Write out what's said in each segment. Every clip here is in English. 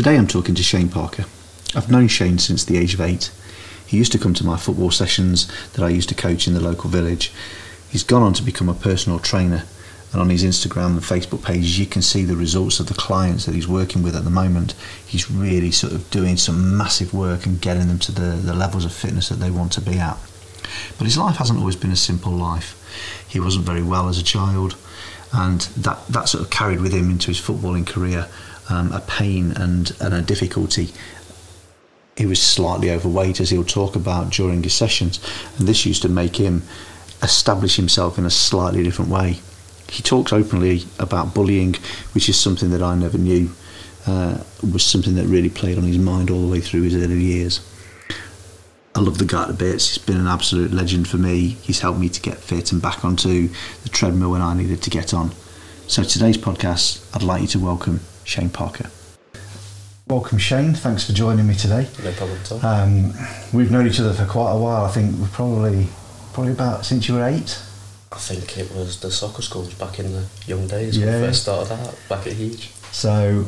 Today I'm talking to Shane Parker. I've known Shane since the age of eight. He used to come to my football sessions that I used to coach in the local village. He's gone on to become a personal trainer, and on his Instagram and Facebook pages, you can see the results of the clients that he's working with at the moment. He's really sort of doing some massive work and getting them to the, the levels of fitness that they want to be at. But his life hasn't always been a simple life. He wasn't very well as a child, and that, that sort of carried with him into his footballing career um, a pain and, and a difficulty he was slightly overweight, as he'll talk about during his sessions, and this used to make him establish himself in a slightly different way. He talks openly about bullying, which is something that I never knew uh, was something that really played on his mind all the way through his early years. I love the guy to bits. He's been an absolute legend for me. He's helped me to get fit and back onto the treadmill when I needed to get on. So today's podcast, I'd like you to welcome Shane Parker. Welcome, Shane. Thanks for joining me today. No problem at all. Um, we've known each other for quite a while. I think we've probably probably about since you were eight. I think it was the soccer schools back in the young days Yeah. when we first started out back at Heage. So,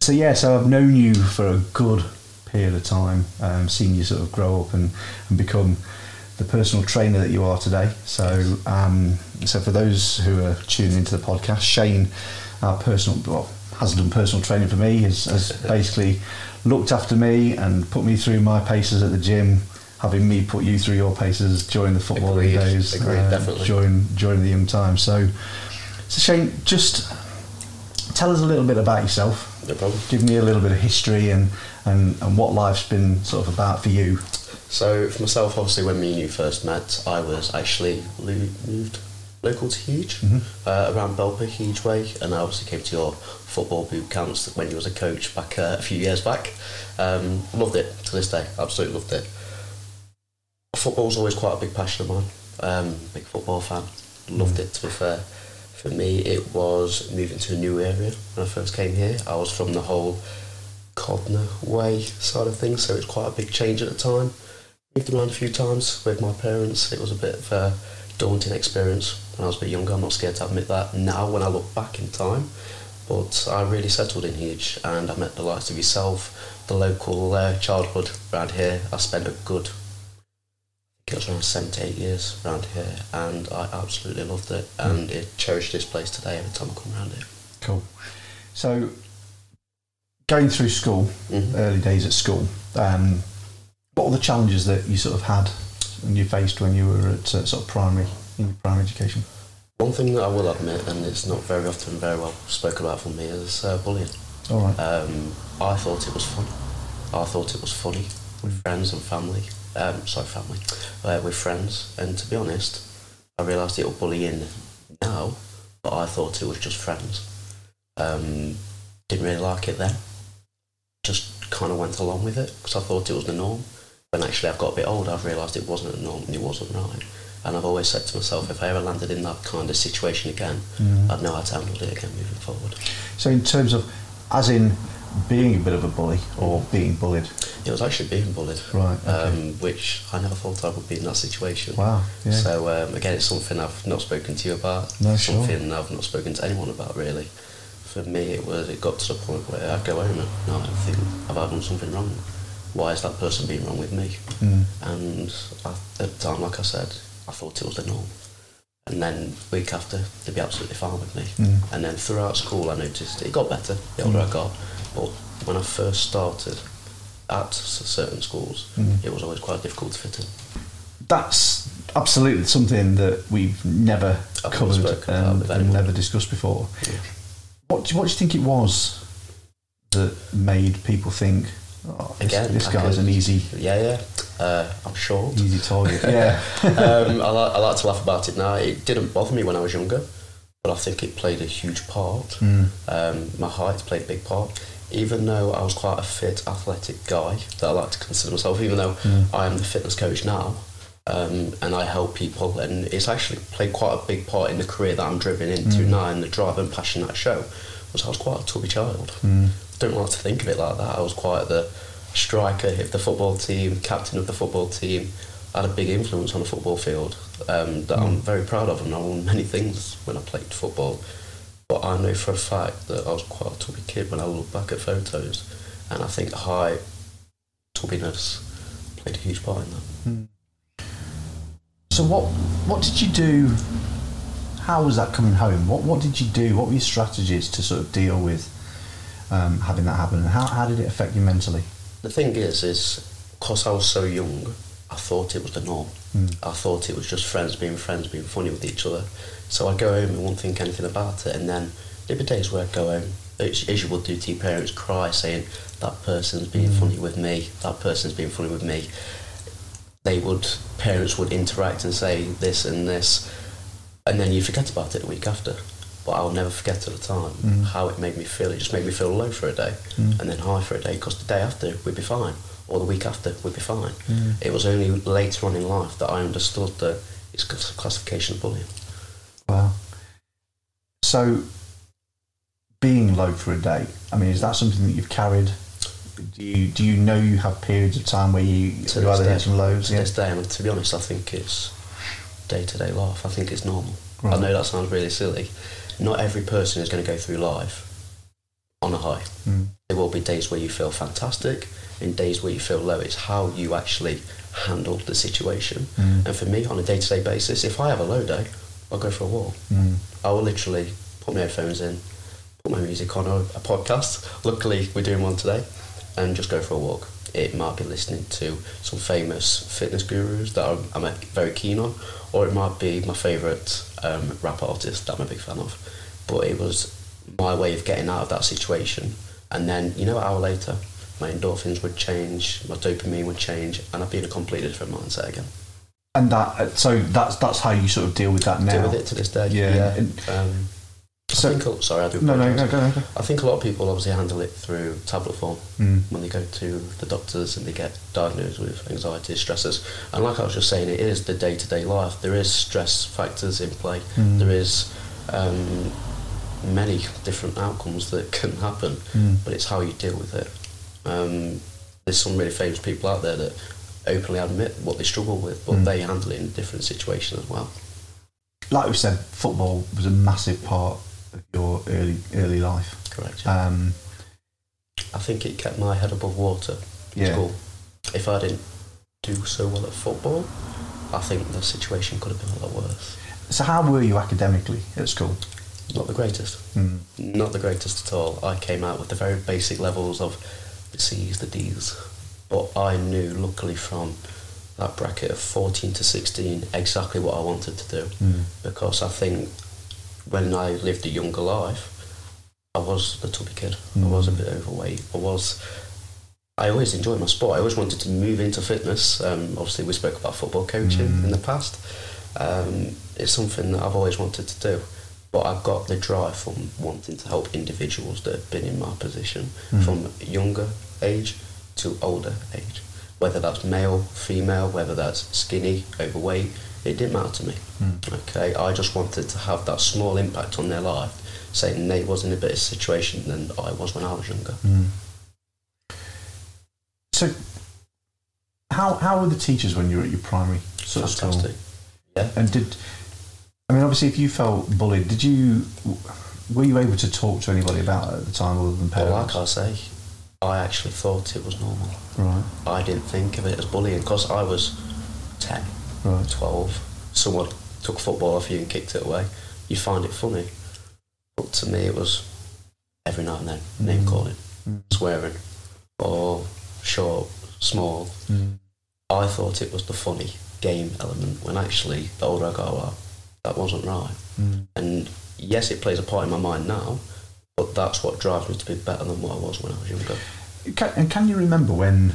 so yeah. So I've known you for a good period of time. Um, seen you sort of grow up and, and become the personal trainer that you are today. So, um, so for those who are tuning into the podcast, Shane, our personal well, has done personal training for me. Has, has basically looked after me and put me through my paces at the gym. Having me put you through your paces during the footballing Agreed, days, agreed, uh, definitely. during during the young time. So, so Shane, just tell us a little bit about yourself. No problem. Give me a little bit of history and, and, and what life's been sort of about for you. So for myself, obviously, when me and you first met, I was actually moved local to Heage, Mhm. uh, around Belper, Heage Way, and I obviously came to your football boot camps when you was a coach back uh, a few years back. Um, loved it to this day, absolutely loved it. Football was always quite a big passion of mine. Um, big football fan, loved it. To be fair, for me, it was moving to a new area when I first came here. I was from the whole Codnor way side of things, so it was quite a big change at the time. Moved around a few times with my parents. It was a bit of a daunting experience when I was a bit younger. I'm not scared to admit that now when I look back in time. But I really settled in Heage and I met the likes of yourself, the local uh, childhood around here. I spent a good, I think it was around seven to eight years around here and I absolutely loved it and I cherish this place today every time I come around here. Cool. So, going through school, Mhm. early days at school, um, what were the challenges that you sort of had and you faced when you were at uh, sort of primary, in primary education? One thing that I will admit, and it's not very often very well spoken about from me, is uh, bullying. All right. Um, I thought it was fun. I thought it was funny with friends and family. Um, sorry, family. Uh, with friends, and to be honest, I realised it was bullying now, but I thought it was just friends. Um, didn't really like it then. Just kind of went along with it because I thought it was the norm. When actually I've got a bit older, I've realised it wasn't the norm and it wasn't right. And I've always said to myself, if I ever landed in that kind of situation again, Mhm. I'd know how to handle it again moving forward. So, in terms of, as in being a bit of a bully or being bullied, It was actually being bullied. right? Okay. um, which I never thought I would be in that situation. wow. Yeah. So um, again, it's something I've not spoken to you about. No, sure. something I've not spoken to anyone about really. For me, it was it got to the point where I'd go home and no, I think have I done something wrong? Why is that person being wrong with me? Mm. And I, at the time, like I said, I thought it was the norm. And then week after, they'd be absolutely fine with me. Mm. And then throughout school, I noticed it got better the older I got. But when I first started at certain schools, Mm. it was always quite difficult to fit in. That's absolutely something that we've never I've covered about and, anyone. never discussed before. Yeah. What do, what do you think it was that made people think, oh, this, Again, this I guy's can- an easy Yeah, yeah. Uh, I'm short. easy target? yeah. um, I, like, I like to laugh about it now. It didn't bother me when I was younger, but I think it played a huge part. Mm. Um, my height played a big part. Even though I was quite a fit, athletic guy, that I like to consider myself, even though Mm. I am the fitness coach now, um, and I help people, and it's actually played quite a big part in the career that I'm driven into Mm. now, and the drive and passion that I show, was I was quite a tubby child. Mm. don't like to think of it like that. I was quite the striker if the football team, captain of the football team. Had a big influence on the football field um, that I'm Mm. very proud of, and I won many things when I played football. But I know for a fact that I was quite a tubby kid when I look back at photos. and I think high tubbiness played a huge part in that. So what what did you do? How was that coming home? What what did you do? What were your strategies to sort of deal with um, having that happen? And how, how did it affect you mentally? The thing is, is because I was so young, I thought it was the norm. Mm. I thought it was just friends being friends, being funny with each other. So I'd go home and wouldn't think anything about it. And then there'd be days where I'd go home, as as you would do to your parents, cry, saying, that person's being Mm. funny with me, that person's being funny with me. They would, parents would interact and say this and this. And then you forget about it a week after. But I'll never forget at the time Mm. how it made me feel. It just made me feel low for a day Mm. and then high for a day because the day after we'd be fine or the week after we'd be fine. Mm. It was only later on in life that I understood that it's a classification of bullying. Wow. So being low for a day, I mean, is that something that you've carried? Do you do you know you have periods of time where you To you this either day- hit some lows? To Yeah. this day, and to be honest, I think it's day to day life. I think it's normal. I know that sounds really silly. Not every person is going to go through life on a high. Mm. There will be days where you feel fantastic and days where you feel low. It's how you actually handle the situation. Mm. And for me, on a day to day basis, if I have a low day, I'll go for a walk. Mm. I will literally put my headphones in, put my music on, or a podcast. Luckily, we're doing one today, and just go for a walk. It might be listening to some famous fitness gurus that I'm, I'm very keen on, or it might be my favourite um, rap artist that I'm a big fan of. But it was my way of getting out of that situation. And then, you know, an hour later, my endorphins would change, my dopamine would change, and I'd be in a completely different mindset again. And that uh, so that's that's how you sort of deal with that now. Deal with it to this day. Yeah. Um, So- I think, sorry, I do No, no, no, go, go. I think a lot of people obviously handle it through tablet form Mm. when they go to the doctors and they get diagnosed with anxiety, stressors. And like I was just saying, it is the day to day life. There is stress factors in play. Mm. There is um, many different outcomes that can happen, Mm. but it's how you deal with it. Um, there's some really famous people out there that openly admit what they struggle with, but Mm. they handle it in different situations as well. Like we said, football was a massive part of your early early life. Correct. yeah. Um, I think it kept my head above water Yeah. school. If I didn't do so well at football, I think the situation could have been a lot worse. so how were you academically at school? Not the greatest. Mm. Not the greatest at all. I came out with the very basic levels of the C's, the D's. But I knew, luckily, from that bracket of 14 to 16, exactly what I wanted to do. Mm. Because I think when I lived a younger life, I was the tubby kid. I Mm. was a bit overweight. I was. I always enjoyed my sport. I always wanted to move into fitness. Um, obviously, we spoke about football coaching Mm. in the past. Um, it's something that I've always wanted to do. But I've got the drive from wanting to help individuals that have been in my position Mm. from younger age to older age. Whether that's male, female, whether that's skinny, overweight, it didn't matter to me. Mm. Okay, I just wanted to have that small impact on their life, saying they was in a better situation than I was when I was younger. Mm. So, how how were the teachers when you were at your primary sort of school? Yeah. And did I mean obviously if you felt bullied, did you were you able to talk to anybody about it at the time other than parents? like I say, I actually thought it was normal. right, I didn't think of it as bullying because I was 10, right. 12. Someone took a football off you and kicked it away. You find it funny. But to me, it was every now and then name Mm. calling, Mm. swearing, or short, small. Mm. I thought it was the funny game element when actually, the older I got up, that wasn't right. Mm. And yes, it plays a part in my mind now, but that's what drives me to be better than what I was when I was younger. Can, and can you remember when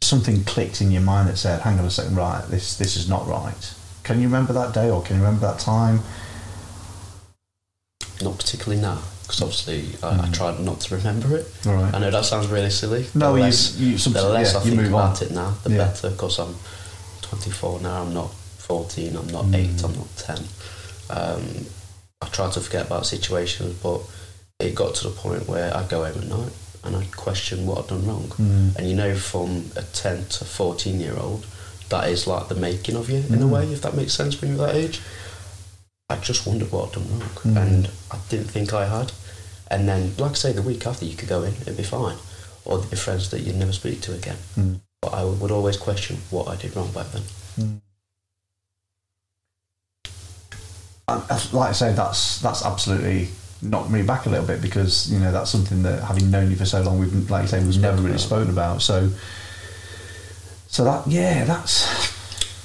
something clicked in your mind that said, "Hang on a second, right? This this is not right." Can you remember that day, or can you remember that time? Not particularly now, because obviously I, I Mm. tried not to remember it. Right. I know that sounds really silly. No, the less, you, the less yeah, I you think move about on. it now, the Yeah. better, because I'm 24 now, I'm not 14, I'm not Mm. 8, I'm not 10. Um, I try to forget about situations, but it got to the point where I go home at night and I question what I've done wrong. Mm. And you know, from a 10 to 14 year old, that is like the making of you in a Mm. way, if that makes sense when you're that age. I just wondered what I'd done wrong, Mm. and I didn't think I had. And then, like I say, the week after you could go in, it'd be fine. or they'd be friends that you'd never speak to again. Mm. But I would always question what I did wrong back then. Mm. Uh, like I say, that's that's absolutely knocked me back a little bit because you know that's something that having known you for so long, we've like you say, we've never really spoken about. So, so that yeah, that's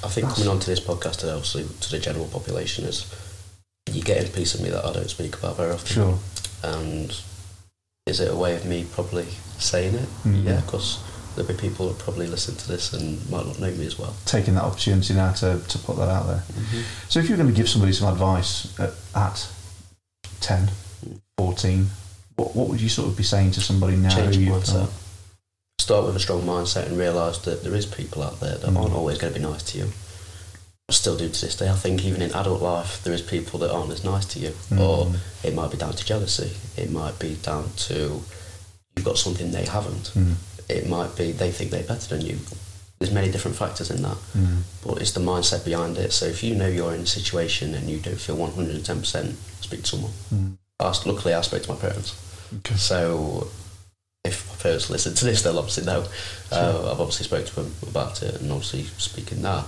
I think That's- coming onto this podcast today, obviously, to the general population is you get a piece of me that I don't speak about very often. sure. And is it a way of me probably saying it? Mm. Yeah, because there'll be people that probably listen to this and might not know me as well. Taking that opportunity now to, to put that out there. So, if you're going to give somebody some advice at, at 10, 14, what, what would you sort of be saying to somebody now? Change your mindset. Start with a strong mindset and realise that there is people out there that Mm. aren't always going to be nice to you. I Still do to this day. I think even in adult life, there is people that aren't as nice to you, or Mm. it might be down to jealousy. It might be down to you've got something they haven't. Mm. It might be they think they're better than you. There's many different factors in that, Mm. but it's the mindset behind it. So if you know you're in a situation and you don't feel 110%, speak to someone. Mm. I, luckily, I spoke to my parents. Okay. So if my parents listen to this, they'll obviously know. Uh, I've obviously spoke to them about it, and obviously speaking that.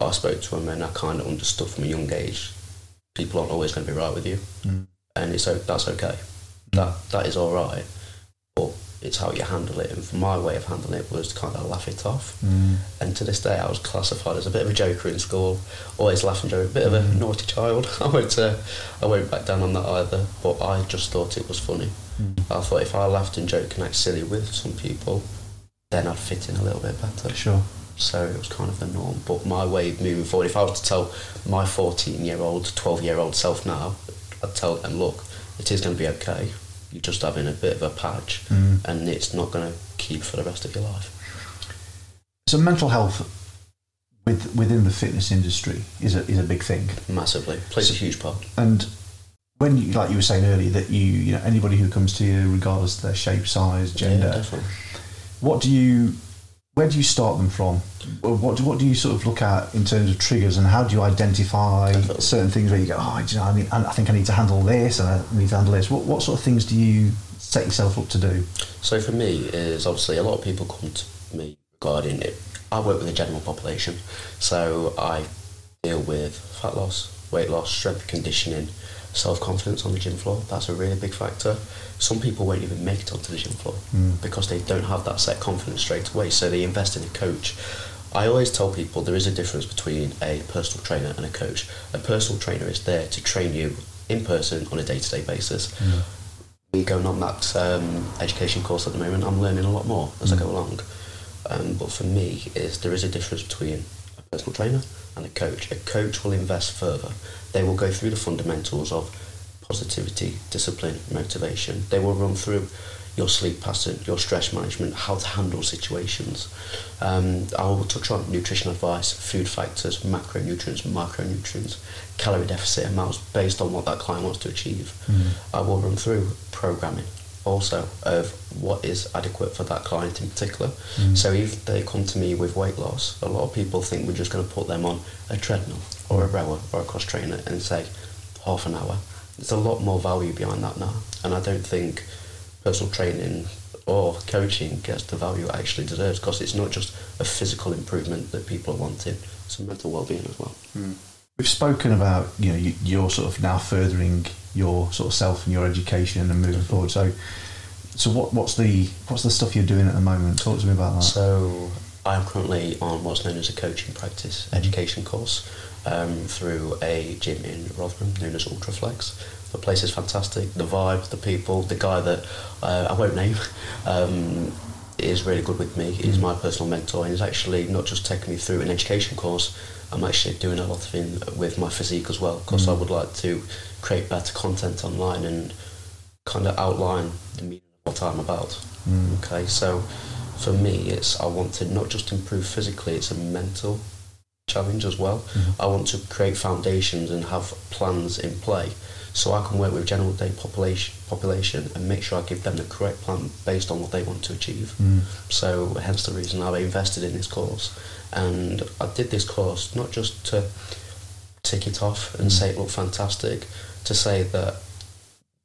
I spoke to them and I kind of understood from a young age, people aren't always going to be right with you, Mm. and it's that's okay. That that is all right, but it's how you handle it. And my way of handling it was to kind of laugh it off. Mm. And to this day, I was classified as a bit of a joker in school, always laughing joke, a bit of a Mm. naughty child. I won't, uh, I won't back down on that either. But I just thought it was funny. Mm. I thought if I laughed and joked and act silly with some people, then I'd fit in a little bit better. Sure. So it was kind of the norm. But my way of moving forward, if I was to tell my 14 year old, 12 year old self now, I'd tell them, look, it is going to be okay. You're just having a bit of a patch, Mm. and it's not going to keep for the rest of your life. So mental health with, within the fitness industry is a, is a big thing. Massively. Plays a huge part. And when you, like you were saying earlier, that you, you know, anybody who comes to you, regardless of their shape, size, gender, Yeah, what do you, where do you start them from? What do, what do you sort of look at in terms of triggers, and how do you identify certain things where you go, oh, you know, I, need, I think I need to handle this, and I need to handle this. What, what sort of things do you set yourself up to do? So for me, is obviously a lot of people come to me regarding it. I work with the general population, so I deal with fat loss, weight loss, strength conditioning, self confidence on the gym floor. That's a really big factor. Some people won't even make it onto the gym floor Mm. because they don't have that set confidence straight away. So they invest in a coach. I always tell people there is a difference between a personal trainer and a coach. A personal trainer is there to train you in person on a day to day basis me going on that um, education course at the moment, I'm learning a lot more as I go along. Um, but for me, is there is a difference between personal trainer and a coach. A coach will invest further. They will go through the fundamentals of positivity, discipline, motivation. They will run through your sleep pattern, your stress management, how to handle situations. Um, I will touch on nutrition advice, food factors, macronutrients, micronutrients, calorie deficit amounts based on what that client wants to achieve. I will run through programming also of what is adequate for that client in particular. Mm. So if they come to me with weight loss, a lot of people think we're just going to put them on a treadmill or a rower or a cross trainer and say half an hour. There's a lot more value behind that now, and I don't think personal training or coaching gets the value it actually deserves because it's not just a physical improvement that people are wanting; it's a mental well-being as well. Mm. We've spoken about you know you, you're sort of now furthering your sort of self and your education and moving forward. So, so what what's the what's the stuff you're doing at the moment? Talk to me about that. So I'm currently on what's known as a coaching practice education course um, through a gym in Rotherham known as Ultraflex. The place is fantastic. The vibe, the people, the guy that uh, I won't name um, is really good with me. He's my personal mentor, and he's actually not just taking me through an education course. I'm actually doing a lot of thing with my physique as well because I would like to create better content online and kind of outline the meaning of what I'm about. Mm. Okay, so for me, it's I want to not just improve physically; it's a mental challenge as well. I want to create foundations and have plans in play, so I can work with general day population population and make sure I give them the correct plan based on what they want to achieve. Mm. So hence the reason I invested in this course, and I did this course not just to tick it off and say it looked fantastic, to say that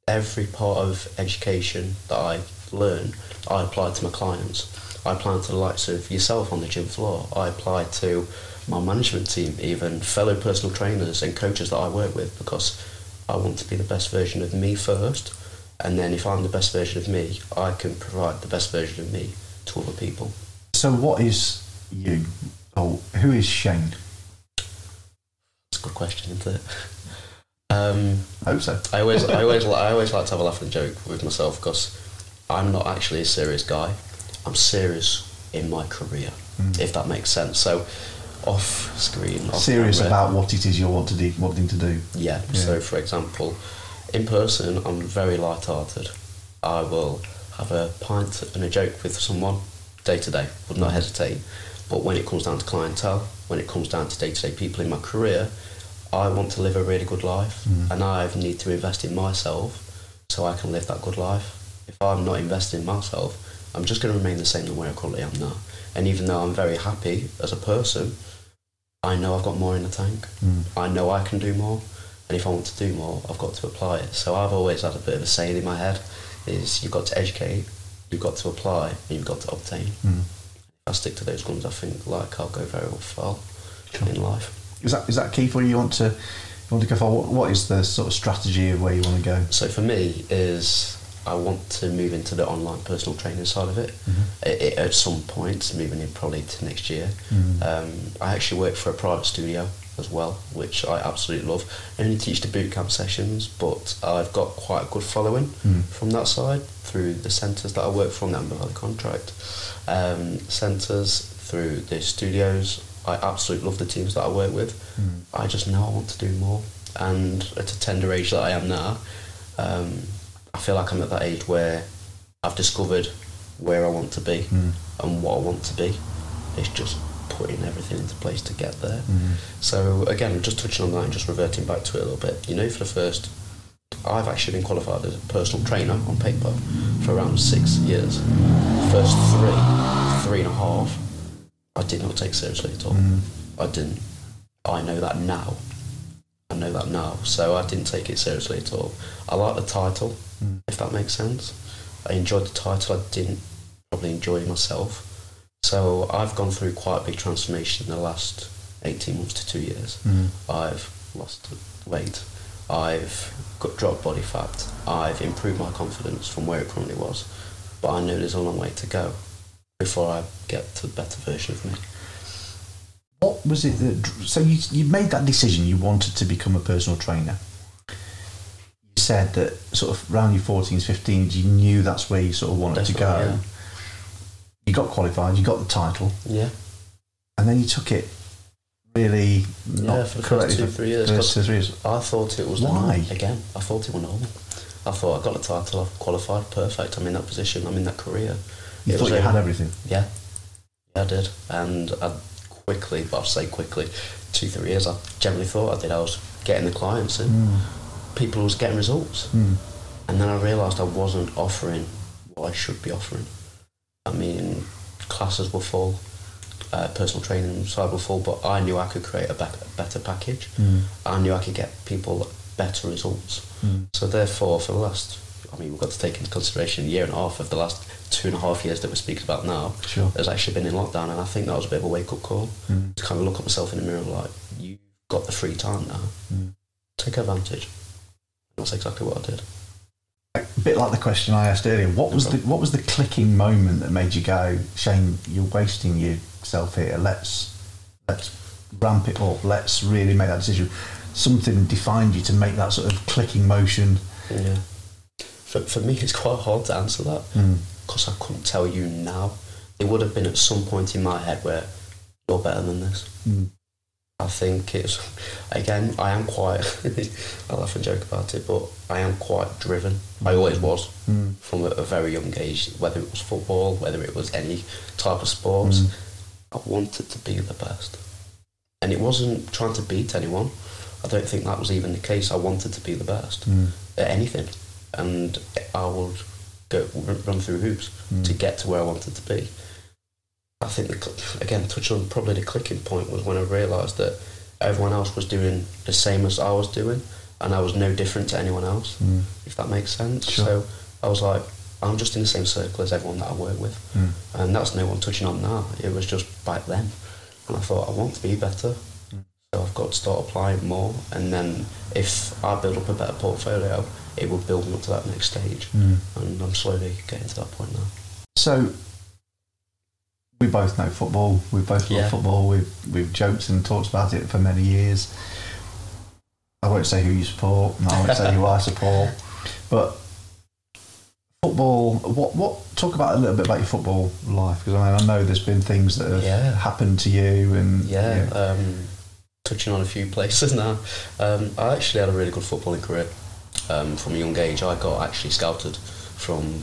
every part of education that I learn, I apply to my clients. I apply to the likes of yourself on the gym floor. I apply to my management team, even fellow personal trainers and coaches that I work with, because I want to be the best version of me first. And then if I'm the best version of me, I can provide the best version of me to other people. So, what is you? Or who is Shane? It's a good question, isn't it? Um, I hope so. I always, I always, I always like to have a laugh and joke with myself because I'm not actually a serious guy. I'm serious in my career, Mm. if that makes sense. So, off screen, off Serious camera, about what it is you want to do, wanting to do. Yeah. Yeah. So, for example, in person, I'm very light-hearted. I will have a pint and a joke with someone day to day. Would not hesitate. But when it comes down to clientele, when it comes down to day-to-day people in my career, I want to live a really good life, Mm. and I need to invest in myself so I can live that good life. If I'm not investing in myself, I'm just going to remain the same than where I currently am now. And even though I'm very happy as a person, I know I've got more in the tank. Mm. I know I can do more, and if I want to do more, I've got to apply it. So I've always had a bit of a saying in my head: is you've got to educate, you've got to apply, and you've got to obtain. Mm. If I stick to those guns, I think like I'll go very well far Sure. in life. Is that is that key for you? You want to you want to go for what, what is the sort of strategy of where you want to go? So for me, is I want to move into the online personal training side of it. Mhm. I- I- at some point, moving in probably to next year. Mm. Um, I actually work for a private studio as well, which I absolutely love. I only teach the boot camp sessions, but I've got quite a good following Mm. from that side through the centres that I work from that I'm by the contract. Um, centres through the studios. I absolutely love the teams that I work with. Mm. I just know I want to do more, and at a tender age that I am now, um, I feel like I'm at that age where I've discovered where I want to be Mm. and what I want to be. It's just putting everything into place to get there. Mm. So again, just touching on that and just reverting back to it a little bit. You know, for the first, I've actually been qualified as a personal trainer on paper for around six years. The First three, three and a half, I did not take seriously at all. Mm. I didn't. I know that now. I know that now. So I didn't take it seriously at all. I like the title, Mm. if that makes sense. I enjoyed the title. I didn't probably enjoy myself. So I've gone through quite a big transformation in the last 18 months to two years. Mm. I've lost weight. I've got dropped body fat. I've improved my confidence from where it currently was. But I know there's a long way to go before I get to the better version of me. What was it that? So you you made that decision. You wanted to become a personal trainer. Said that sort of around your 14s, 15s, you knew that's where you sort of wanted to go. Definitely, You got qualified. You got the title, Yeah. and then you took it really not Yeah, for the correctly first two, three years. first two, three years. I thought it was Why? Again, I thought it was normal. I thought I got the title, I've qualified, perfect. I'm in that position, I'm in that career. You It thought you a- had everything. Yeah, yeah, I did, and I quickly, but I say quickly, two three years. I generally thought I did. I was getting the clients in, Mm. People was getting results, Mm. and then I realised I wasn't offering what I should be offering. I mean, classes were full, uh, personal training side were full, but I knew I could create a better, better package. Mm. I knew I could get people better results. Mm. So therefore, for the last, I mean, we've got to take into consideration a year and a half of the last two and a half years that we're speaking about now Sure. has actually been in lockdown, and I think that was a bit of a wake up call Mm. to kind of look at myself in the mirror like, you've got the free time now, Mm. take advantage. That's exactly what I did. A bit like the question I asked earlier. What was the what was the clicking moment that made you go, Shane? You're wasting yourself here. Let's let's ramp it up. Let's really make that decision. Something defined you to make that sort of clicking motion. Yeah. For, for me, it's quite hard to answer that Mm. because I couldn't tell you now. It would have been at some point in my head where you're better than this. Mm. I think it's again. I am quite. I laugh and joke about it, but I am quite driven. I always was Mm. from a, a very young age. Whether it was football, whether it was any type of sports, Mm. I wanted to be the best, and it wasn't trying to beat anyone. I don't think that was even the case. I wanted to be the best Mm. at anything, and I would go run through hoops Mm. to get to where I wanted to be. I think the, again, touching on probably the clicking point was when I realised that everyone else was doing the same as I was doing, and I was no different to anyone else, Mm. if that makes sense. Sure. So I was like, I'm just in the same circle as everyone that I work with, Mm. and that's no one touching on now. It was just back then, and I thought I want to be better, Mm. so I've got to start applying more, and then if I build up a better portfolio, it will build me up to that next stage, Mm. and I'm slowly getting to that point now. So we both know football. We both love Yeah. football. We've we've joked and talked about it for many years. I won't say who you support. I won't say who I support. But football. What what? Talk about a little bit about your football life because I mean I know there's been things that have Yeah. happened to you and Yeah, you know, um, touching on a few places now. Um, I actually had a really good footballing career um, from a young age. I got actually scouted from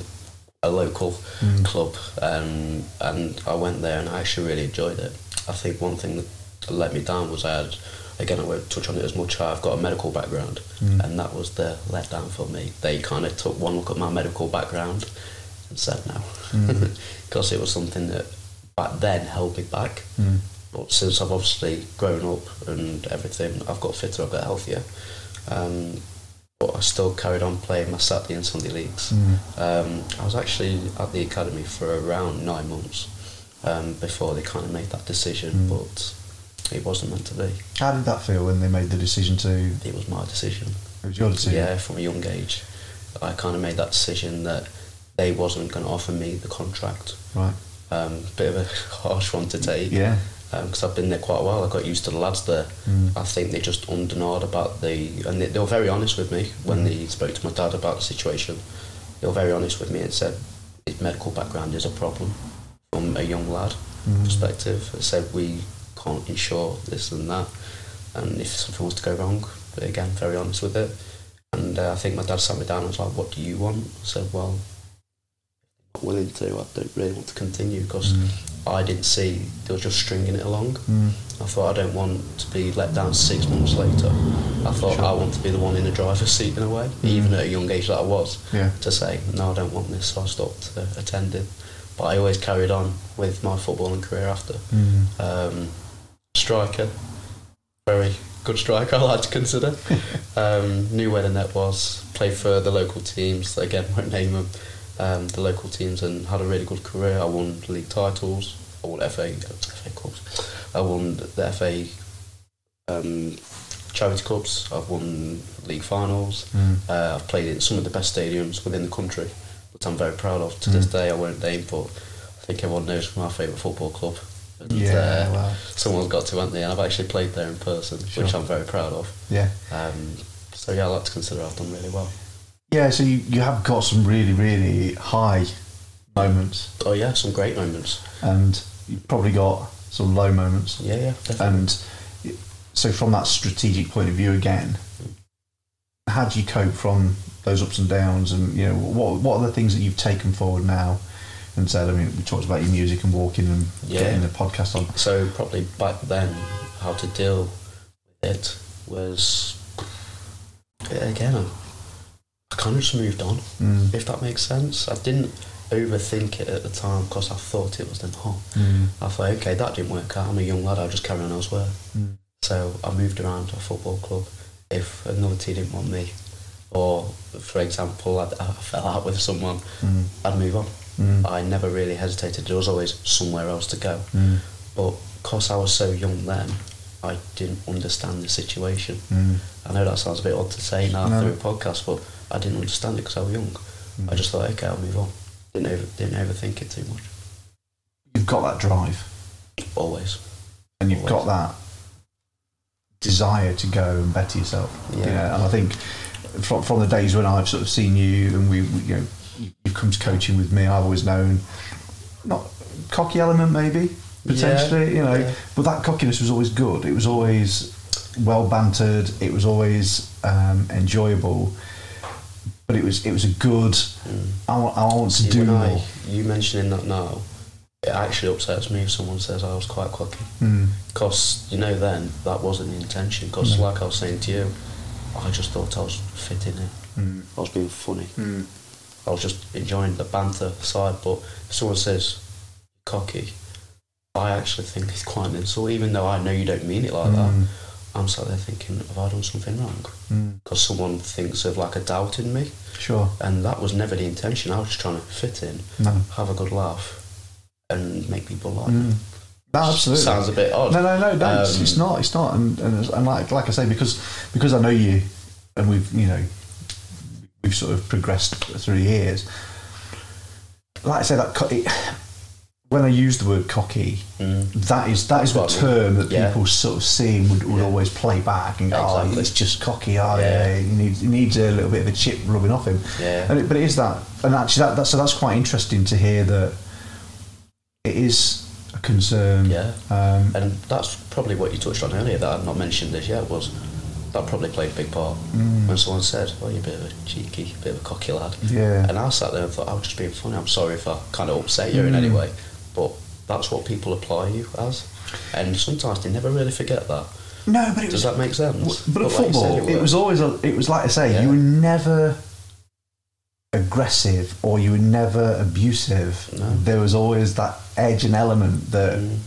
a local Mm. club, um, and I went there and I actually really enjoyed it. I think one thing that let me down was I had, again, I won't touch on it as much. I've got a medical background, Mm. and that was the letdown for me. They kind of took one look at my medical background and said no, Mm. because it was something that back then held me back. Mm. But since I've obviously grown up and everything, I've got fitter, I've got healthier. Um, but I still carried on playing my Saturday and Sunday leagues. Mm. Um, I was actually at the academy for around nine months um, before they kind of made that decision, Mm. but it wasn't meant to be. How did that feel when they made the decision to? It was my decision. It was your decision. Yeah, from a young age, I kind of made that decision that they wasn't going to offer me the contract. Right. Um, bit of a harsh one to take. Yeah. Because I've been there quite a while. I got used to the lads there. Mm. I think they just undenied about the, and they, they were very honest with me when Mm. they spoke to my dad about the situation. They were very honest with me and said his medical background is a problem from a young lad Mm. perspective. They said we can't insure this and that, and if something was to go wrong, but again, very honest with it. And uh, I think my dad sat me down and was like, "What do you want?" I said, "Well, I'm not willing to. I don't really want to continue because Mm. I didn't see they were just stringing it along." Mm. I thought I don't want to be let down six months later. I thought I want to be the one in the driver's seat in a way, Mm. even at a young age that I was, Yeah. to say no, I don't want this. So I stopped uh, attending, but I always carried on with my footballing career after. Mm. Um, striker, very good striker. I like to consider. um, knew where the net was. Played for the local teams. Again, won't name them. Um, the local teams and had a really good career. I won league titles. I won FA FA cups. I won the FA um, charity cups. I've won league finals. Mm. Uh, I've played in some of the best stadiums within the country, which I'm very proud of. To this Mm. day, I won't name, but I think everyone knows my favourite football club. And, Yeah. uh, well. someone's got to, haven't they? And I've actually played there in person, which I'm very proud of. Yeah. Um, so yeah, I like to consider I've done really well. Yeah, so you, you have got some really, really high moments, Oh yeah, some great moments. and you've probably got some low moments. Yeah, yeah, definitely. And so, from that strategic point of view, again, how do you cope from those ups and downs? And you know, what what are the things that you've taken forward now? And said, I mean, we talked about your music and walking and Yeah. getting the podcast on. So probably back then, how to deal with it was again. I, kind of just moved on, Mm. if that makes sense. I didn't overthink it at the time because I thought it was then hot. Mm. I thought, okay, that didn't work out. I'm a young lad. I'll just carry on elsewhere. Mm. So I moved around a football club. If another team didn't want me, or for example, I'd, I fell out with someone, Mm. I'd move on. Mm. I never really hesitated. There was always somewhere else to go. Mm. But because I was so young then, I didn't understand the situation. Mm. I know that sounds a bit odd to say now No. through a podcast, but I didn't understand it because I was young. Mm. I just thought, okay, I'll move on. Didn't over, didn't overthink it too much. You've got that drive, Always. and you've got that desire to go and better yourself. you Yeah. know, and I think from from the days when I've sort of seen you and we, we you know you- you've come to coaching with me, I've always known not cocky element maybe potentially, you know, yeah. but that cockiness was always good. It was always well bantered. It was always um, enjoyable. But it was it was a good. Mm. I want, I want to See, do more. You mentioning that now, it actually upsets me if someone says I was quite cocky. Mm, Because, you know, then that wasn't the intention. Because, No. like I was saying to you, I just thought I was fitting in. mm, I was being funny. mm, I was just enjoying the banter side. But if someone says cocky, I actually think it's quite an insult, even though I know you don't mean it like that. Mm, I'm sat there thinking, have I done something wrong? Mm. Because someone thinks of like a doubt in me, Sure. and that was never the intention. I was just trying to fit in, No. have a good laugh, and make people like. Mm. No, absolutely. Sounds a bit odd. No, no, no, no. it's, Um, it's not. It's not. And, and, and like, like I say, because because I know you, and we've you know we've sort of progressed through the years. Like I say, that it, when I use the word cocky, Mm. that is that is the That's what I mean. term that Yeah. people sort of see and would, would Yeah. always play back and go, "Oh, Exactly. it's just cocky." Oh, Yeah. he needs he needs a little bit of a chip rubbing off him. Yeah. And it, but it is that, and actually, that, that so that's quite interesting to hear that it is a concern. Yeah. Um, And that's probably what you touched on earlier that I've not mentioned this yet was that probably played a big part Mm. when someone said, "Oh, you're a bit of a cheeky, bit of a cocky lad," Yeah. and I sat there and thought, "I was just being funny. I'm sorry if I kind of upset you in any Mm. way, but that's what people apply you as, and sometimes they never really forget that. no, but it Does was. that make sense? w- But at like said, football, it was always. A, it was like I say, Yeah. you were never aggressive or you were never abusive. No. There was always that edge and element that Mm.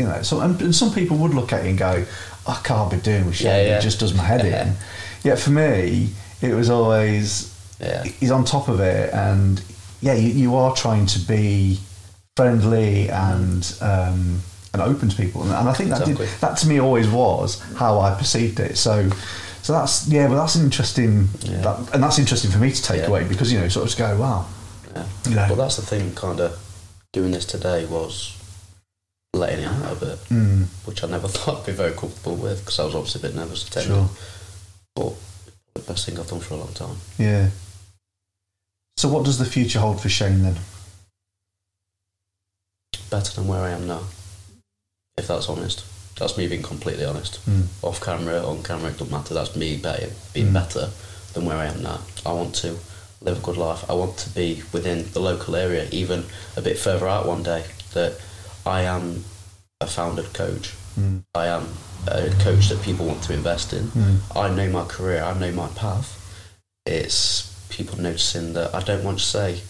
you know. So and, and some people would look at you and go, "I can't be doing with. Yeah, yeah. It just does my head in." Yet for me, it was always Yeah. he's on top of it, and yeah, you, you are trying to be friendly and um, and open to people, and, and I think that Exactly. did, that to me always was how I perceived it. So. So that's yeah, well that's interesting, Yeah. that, and that's interesting for me to take Yeah. away because you know sort of just go wow, Yeah. you know, But that's the thing, kind of doing this today was letting it out a bit, mm, which I never thought I'd be very comfortable with because I was obviously a bit nervous attending. sure, But the best thing I've done for a long time. yeah. So what does the future hold for Shane then? Better than where I am now, if that's honest. That's me being completely honest. Mm. Off camera, on camera, it doesn't matter. That's me better, being Mm. better than where I am now. I want to live a good life. I want to be within the local area, even a bit further out one day. That I am a founded coach. Mm. I am a coach that people want to invest in. Mm. I know my career, I know my path. It's people noticing that I don't want to say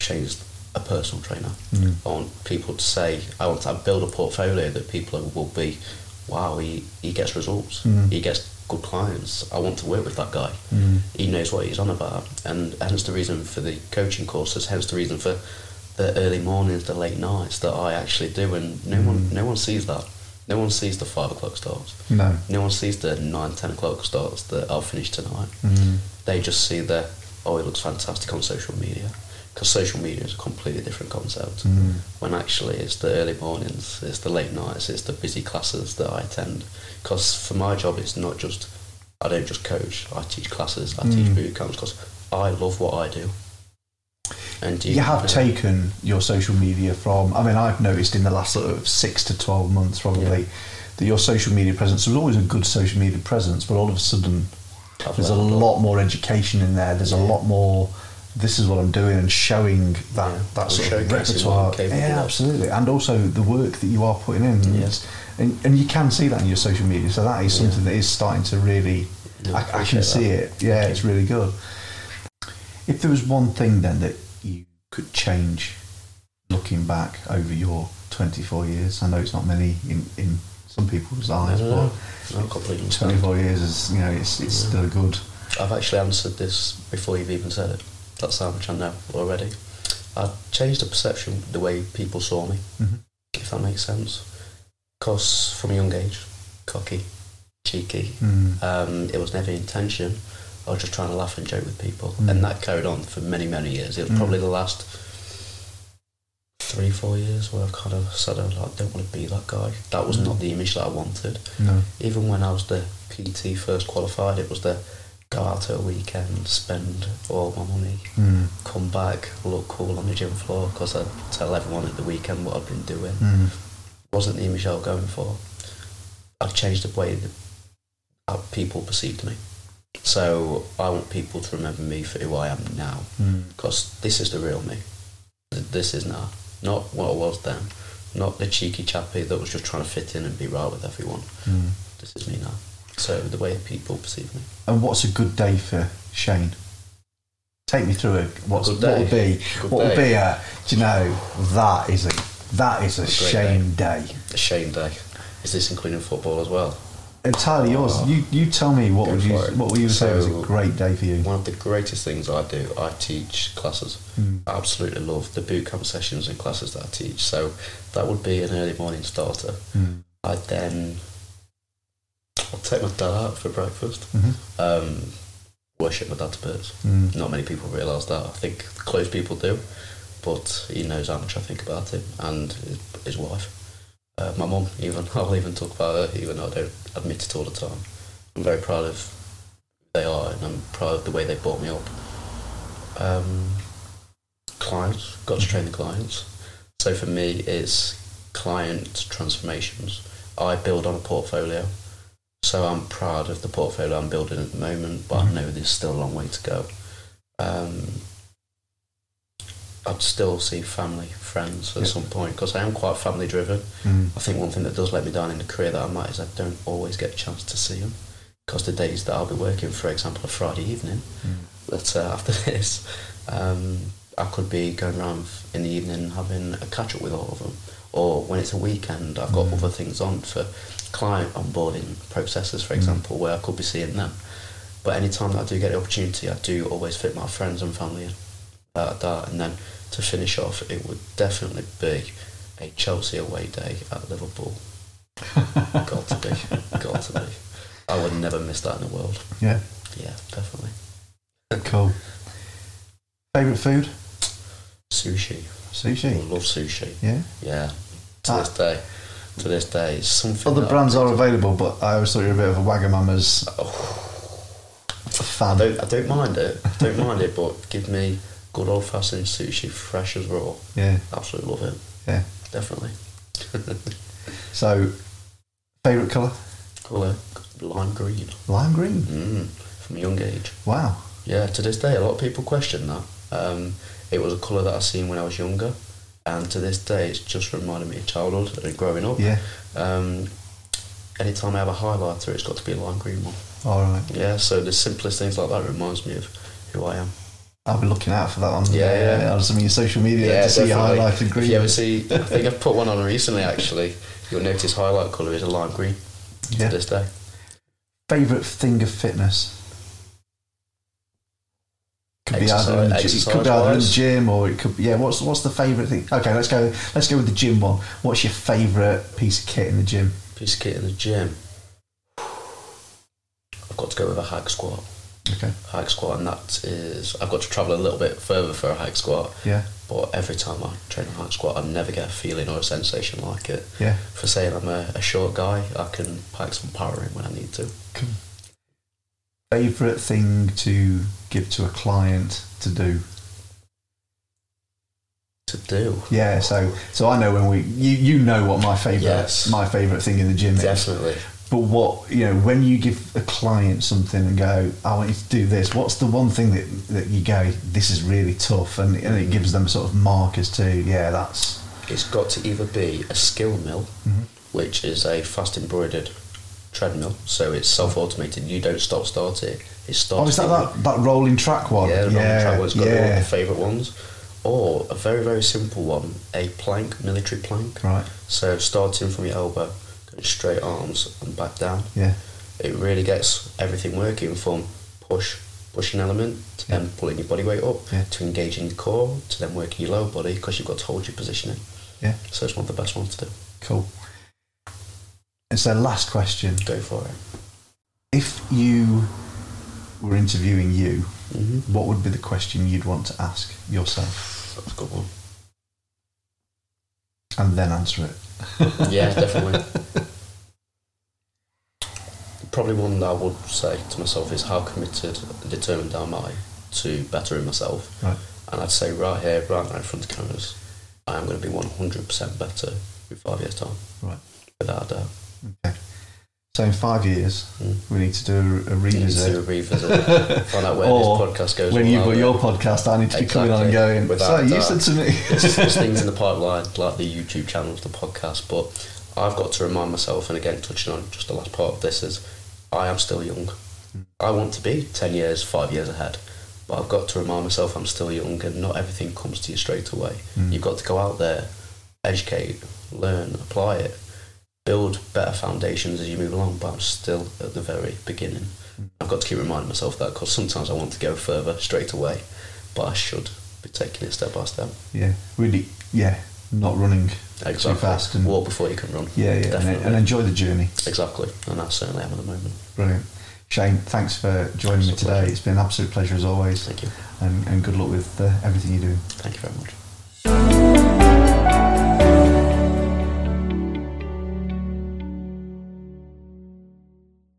Shane's a personal trainer. Mm. I want people to say, I want to build a portfolio that people will be, wow, he, he gets results, Mm. he gets good clients. I want to work with that guy. Mm. He knows what he's on about. And hence the reason for the coaching courses, hence the reason for the early mornings, the late nights that I actually do. And no one Mm. no one sees that. No one sees the five o'clock starts. No. No one sees the nine, ten o'clock starts that I'll finish tonight. Mm. They just see the, oh, it looks fantastic on social media. Because social media is a completely different concept. Mm. When actually it's the early mornings, it's the late nights, it's the busy classes that I attend. Because for my job, it's not just, I don't just coach, I teach classes, I teach Mm. boot camps because I love what I do. And You have know, taken your social media from. I mean, I've noticed in the last sort of six to twelve months, probably, Yeah. that your social media presence was always a good social media presence, but all of a sudden, I've there's a lot more education in there. There's a lot more. This is what I'm doing, and showing that Yeah. that sort of repertoire. Yeah, absolutely, and also the work that you are putting in. Yeah. And, and you can see that in your social media, so that is Yeah. something that is starting to really. No, I, I can see that. it. Yeah, Thank it's you. really good. If there was one thing then that you could change, looking back over your 24 years, I know it's not many in, in some people's eyes, but. No, completely 24 years is, you know, it's, it's Yeah. still good. I've actually answered this before you've even said it. That's how much I know already. I changed the perception, the way people saw me, Mhm. if that makes sense. Because from a young age, cocky, cheeky, Mm. um, it was never intention. I was just trying to laugh and joke with people. Mm. And that carried on for many, many years. It was Mm. probably the last three, four years where I've kind of said, I like, don't want to be that guy. That was Mm. not the image that I wanted No. even when I was the PT first qualified, it was the go out to a weekend, spend all my money, Mm. come back, look cool on the gym floor because I'd tell everyone at the weekend what I've been doing. Mm. wasn't the image I was going for. I've changed the way that people perceived me. So I want people to remember me for who I am now Mm. because this is the real me. This is now, not what I was then. Not the cheeky chappy that was just trying to fit in and be right with everyone. Mm. This is me now. So the way people perceive me. And what's a good day for Shane? Take me through it. What's, what would be? Good what would be a? Do you know that is a that is a, A great Shane day. A shame day. Is this including football as well? entirely yours. You you tell me what would you it. what would you say was a great day for you? One of the greatest things I do, I teach classes. Mm. I absolutely love the boot camp sessions and classes that I teach. So that would be an early morning starter. Mm. I'd then I'll take my dad out for breakfast. Mhm. Um, worship my dad to bits. Mm. Not many people realise that. I think close people do, but he knows how much I think about him and his, his wife. Uh, my mum, even I'll even talk about her, even though I don't admit it all the time. I'm very proud of who they are, and I'm proud of the way they brought me up. Um, clients, got to train the clients. So for me, it's client transformations. I build on a portfolio, so I'm proud of the portfolio I'm building at the moment, but I Mhm. know there's still a long way to go. Um, I'd still see family, friends at Yeah. some point because I am quite family driven. Mm. I think one thing that does let me down in the career that I'm at is I don't always get a chance to see them because the days that I'll be working, for example, a Friday evening, Mm. that uh, after this, um, I could be going around in the evening having a catch up with all of them. Or when it's a weekend, I've got Mm. other things on for client onboarding processes, for Mm. example, where I could be seeing them. But anytime that I do get the opportunity, I do always fit my friends and family in at that. And then to finish off, it would definitely be a Chelsea away day at Liverpool. got to be, got to be. I would never miss that in the world. Yeah, Yeah, definitely. cool. Favorite food? Sushi. I Sushi. love sushi. Yeah. Yeah. To Ah. this day, to this day, it's something. Other brands are available, but I always thought you were a bit of a Wagamama's I fan. don't. I don't mind it. I don't mind it, but give me good old fashioned sushi, fresh as raw. Yeah, Absolutely love it. yeah. Definitely. So, favorite colour? Colour lime green. Lime green. Mm, from a young age. Wow. Yeah, to this day, a lot of people question that. Um, it was a colour that I seen when I was younger, and to this day, it's just reminded me of childhood and growing up. Yeah. Um, anytime I have a highlighter, it's got to be a lime green one. All right. Yeah, so the simplest things like that reminds me of who I am. I'll be looking out for that on, Yeah, yeah. on some of your social media to see you definitely. highlighted green. If you ever see, I think I've put one on recently. Actually, you'll notice highlight colour is a lime green Yeah. to this day. Favorite thing of fitness? Could be Exercise- either in the, it could be either in the gym or it could. be, Yeah. What's what's the favorite thing? Okay, let's go. Let's go with the gym one. What's your favorite piece of kit in the gym? Piece of kit in the gym. I've got to go with a hack squat. Okay. Hack squat, and that is I've got to travel a little bit further for a hack squat. Yeah. But every time I train a hack squat, I never get a feeling or a sensation like it. Yeah. For saying I'm a, a short guy, I can pack some power in when I need to. Favorite thing to give to a client to do? To do. Yeah. So so I know when we you you know what my favorite Yes. my favorite thing in the gym is. Definitely. But what you know, when you give a client something and go, "I want you to do this," what's the one thing that, that you go, "This is really tough," and, and it gives them sort of markers to, yeah, that's It's got to either be a skill mill, Mhm. which is a fast embroidered treadmill, so it's self automated. You don't stop start it. It starts. oh, is that that, that rolling track one? Yeah, the yeah, track one's got yeah. the favourite ones. Or a very very simple one, a plank, military plank. right, So starting from your elbow, going straight arms and back down. yeah, It really gets everything working from push, pushing element, to Yeah. then pulling your body weight up, Yeah. to engaging your core, to then working your lower body because you've got to hold your positioning. yeah, So it's one of the best ones to do. cool. And so, last question: Go for it. If you were interviewing you, Mm-hmm. what would be the question you'd want to ask yourself, That's a good one. and then answer it? Yeah, definitely. Probably one that I would say to myself is how committed and determined am I to bettering myself? Right. And I'd say right here, right now in front of cameras, I am going to be 100% better in five years' time. Right. Without a doubt. So, in five years, Mm. we need to do a, a You need to revisit. do a revisit. Find out where this podcast goes. when you've got your podcast, I need to be coming on and going. Without so you said to me, there's, there's things in the pipeline like the YouTube channels, the podcast, but I've got to remind myself, and again, touching on just the last part of this, is I am still young. I want to be 10 years, 5 years ahead, but I've got to remind myself I'm still young and not everything comes to you straight away. Mm. You've got to go out there, educate, learn, apply it. Build better foundations as you move along, but I'm still at the very beginning. I've got to keep reminding myself that because sometimes I want to go further straight away, but I should be taking it step by step. Yeah, really. Yeah, not running Exactly. too fast and Walk before you can run. yeah, yeah, and, and enjoy the journey. exactly. And I certainly am at the moment. Brilliant. Shane, thanks for joining me today. pleasure. It's been an absolute pleasure as always. Thank you. And, and good luck with uh, everything you're doing. Thank you very much.